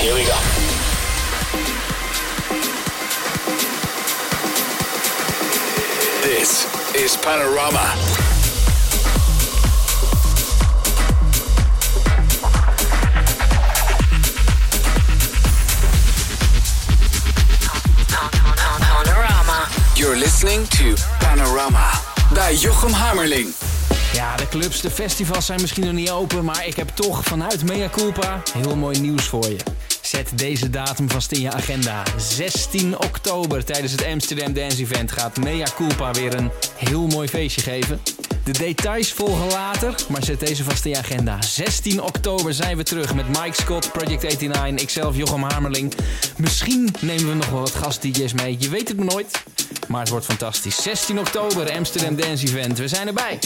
Here we go. This is Panorama. You're listening to Panorama by Jochem Hammerling. Ja, de clubs, de festivals zijn misschien nog niet open, maar ik heb toch vanuit Mea Culpa heel mooi nieuws voor je. Met deze datum vast in je agenda. 16 oktober tijdens het Amsterdam Dance Event gaat Mea Culpa weer een heel mooi feestje geven. De details volgen later, maar zet deze vast in je agenda. 16 oktober zijn we terug met Mike Scott, Project 89, ikzelf Jochem Hamerling. Misschien nemen we nog wel wat gast-DJ's mee, je weet het maar nooit. Maar het wordt fantastisch. 16 oktober, Amsterdam Dance Event. We zijn erbij.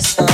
this song.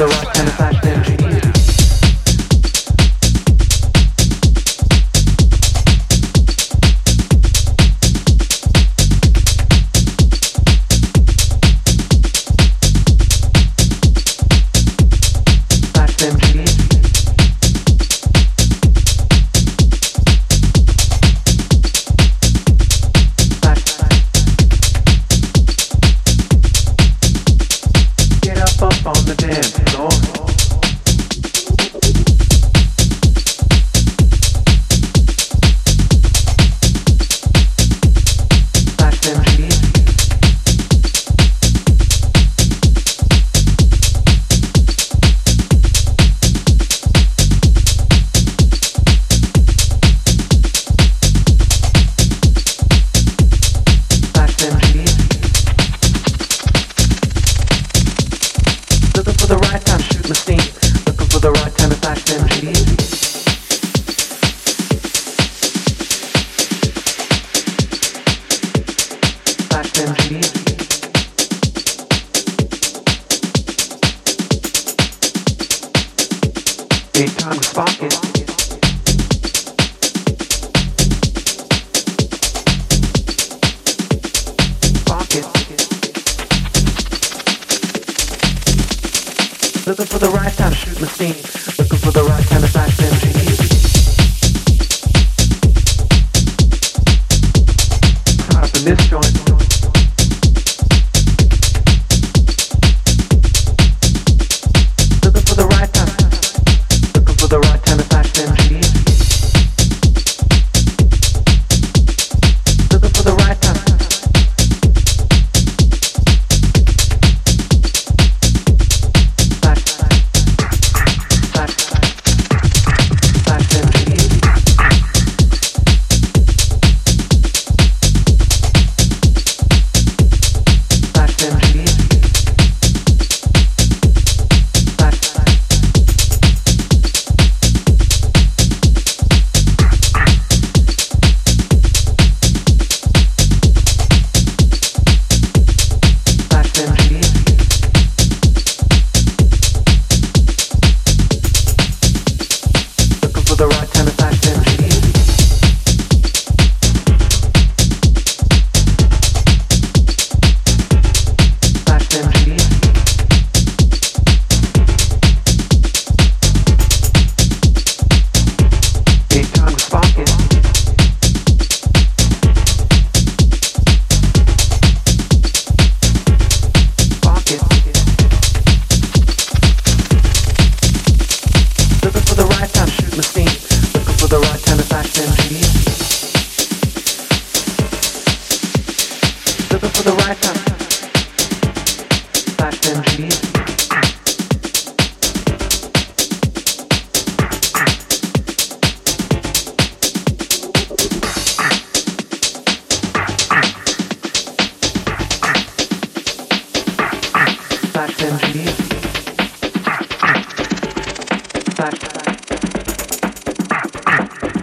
the rock and the fact.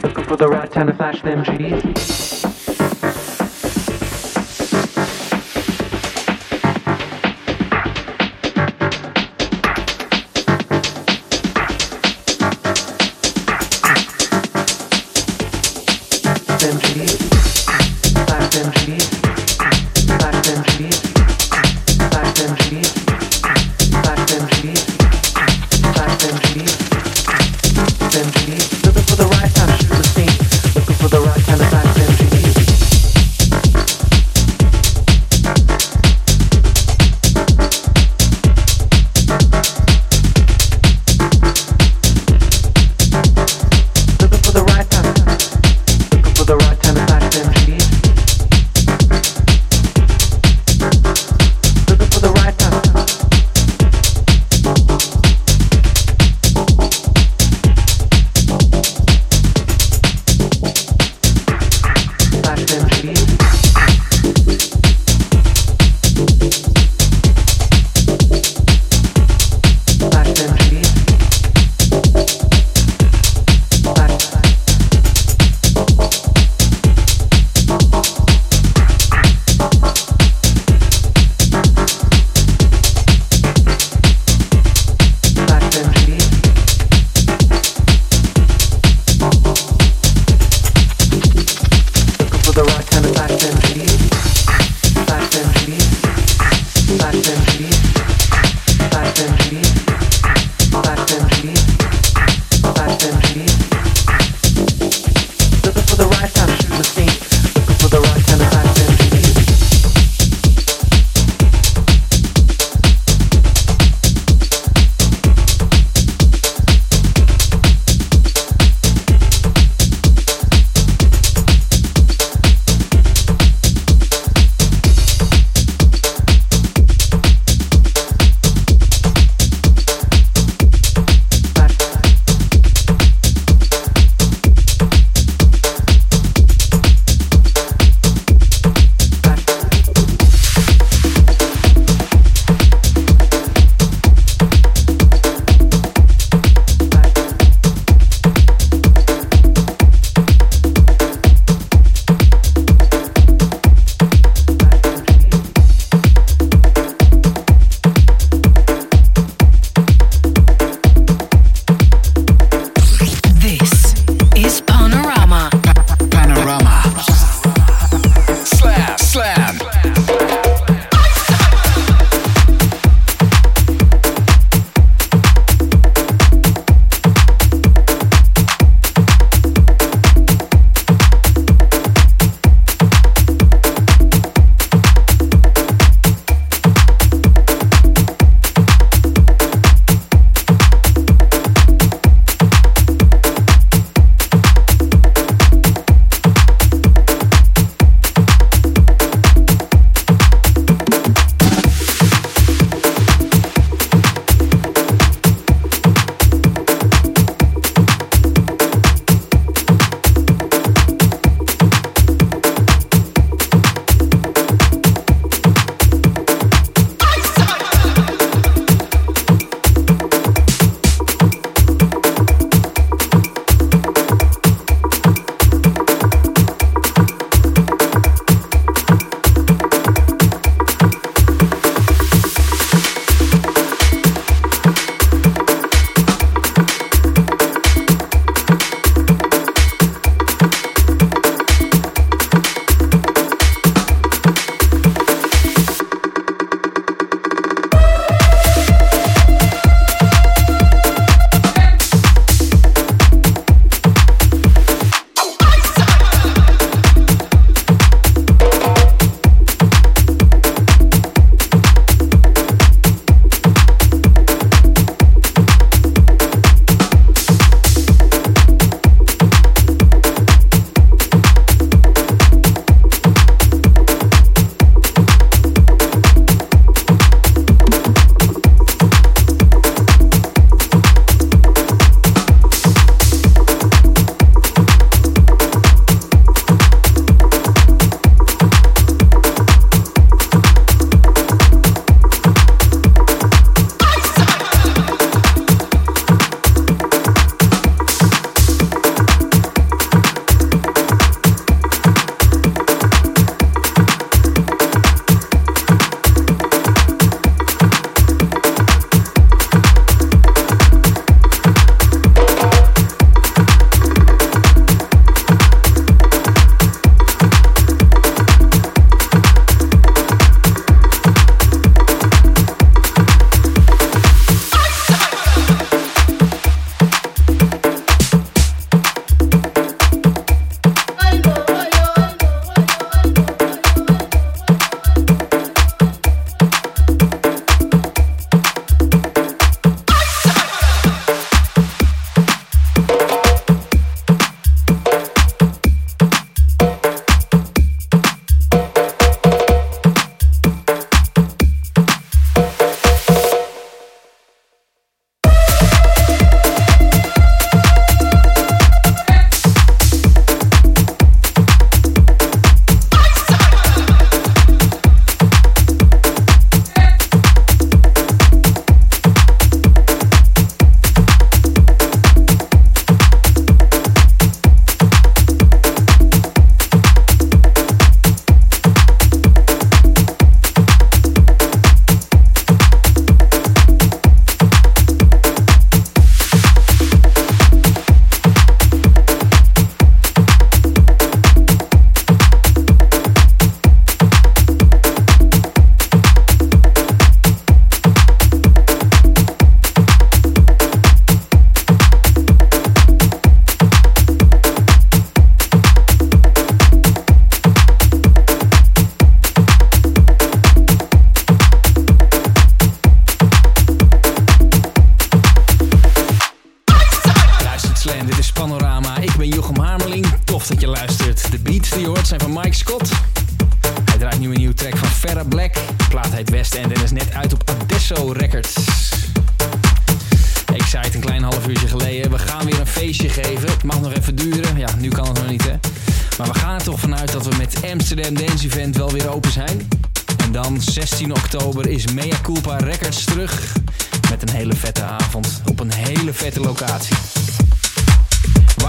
Looking for the right time to flash them G's. The right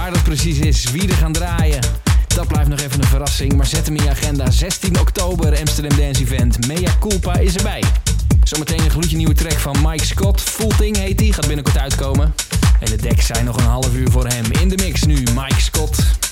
Waar dat precies is, wie er gaan draaien, dat blijft nog even een verrassing. Maar zet hem in je agenda. 16 oktober Amsterdam Dance Event. Mea Culpa is erbij. Zometeen een gloedje nieuwe track van Mike Scott. Full Thing heet die, gaat binnenkort uitkomen. En de decks zijn nog een half uur voor hem. In de mix nu, Mike Scott.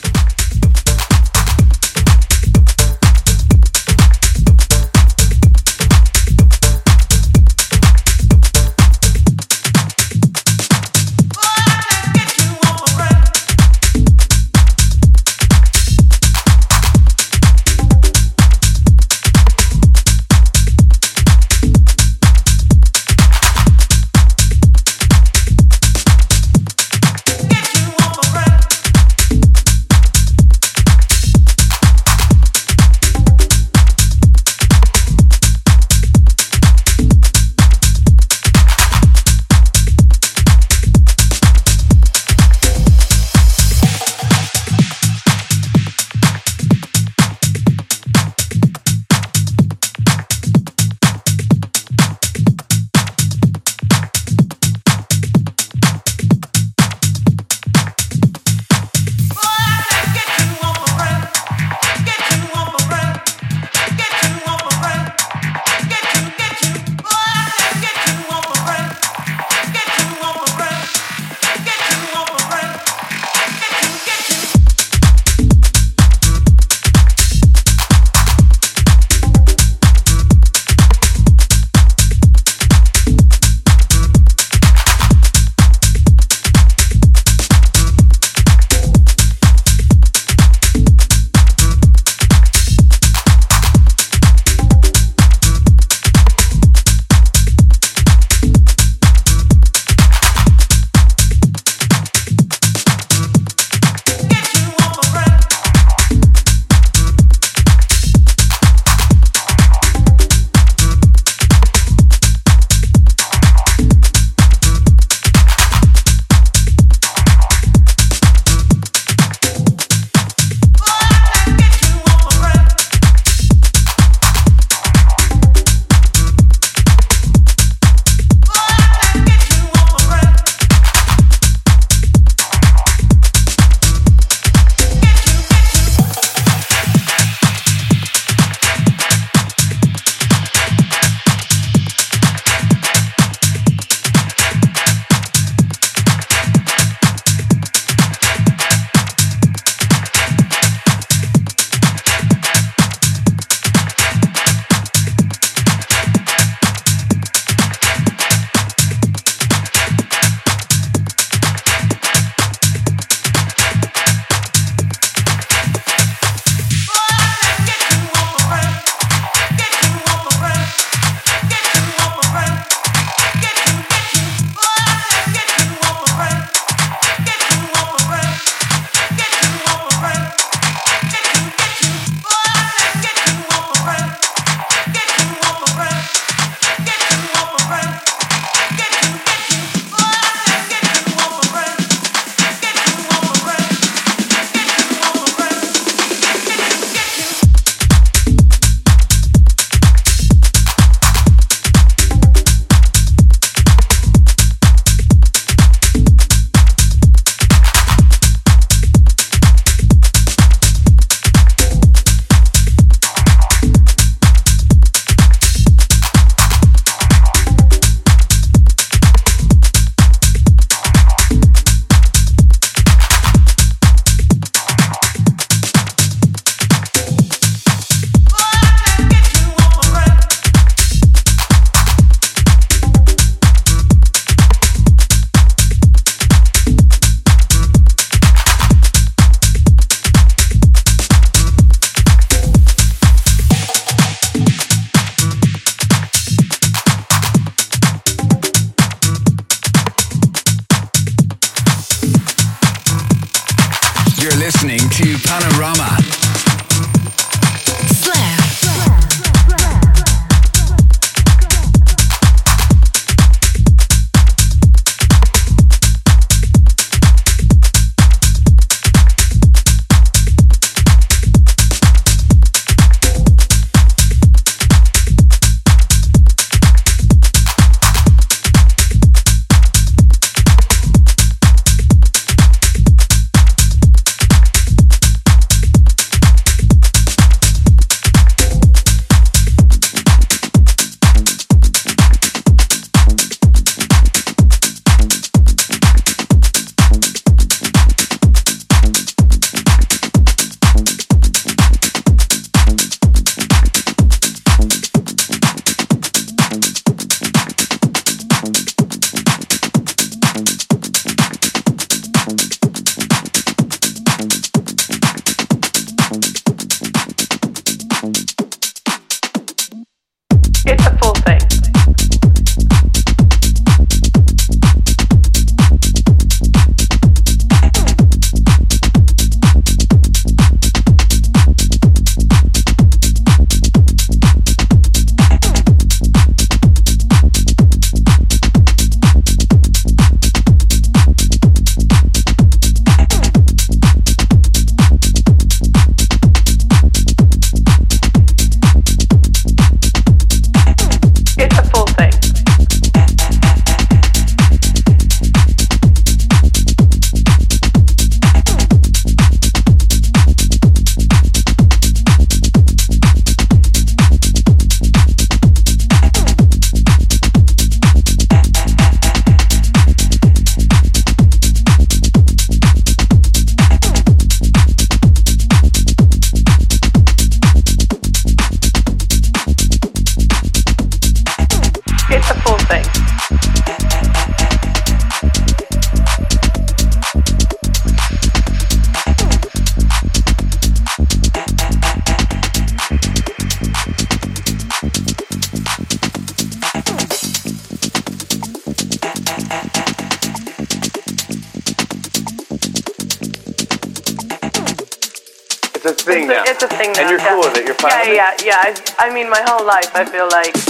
yeah, I, I mean, my whole life I feel like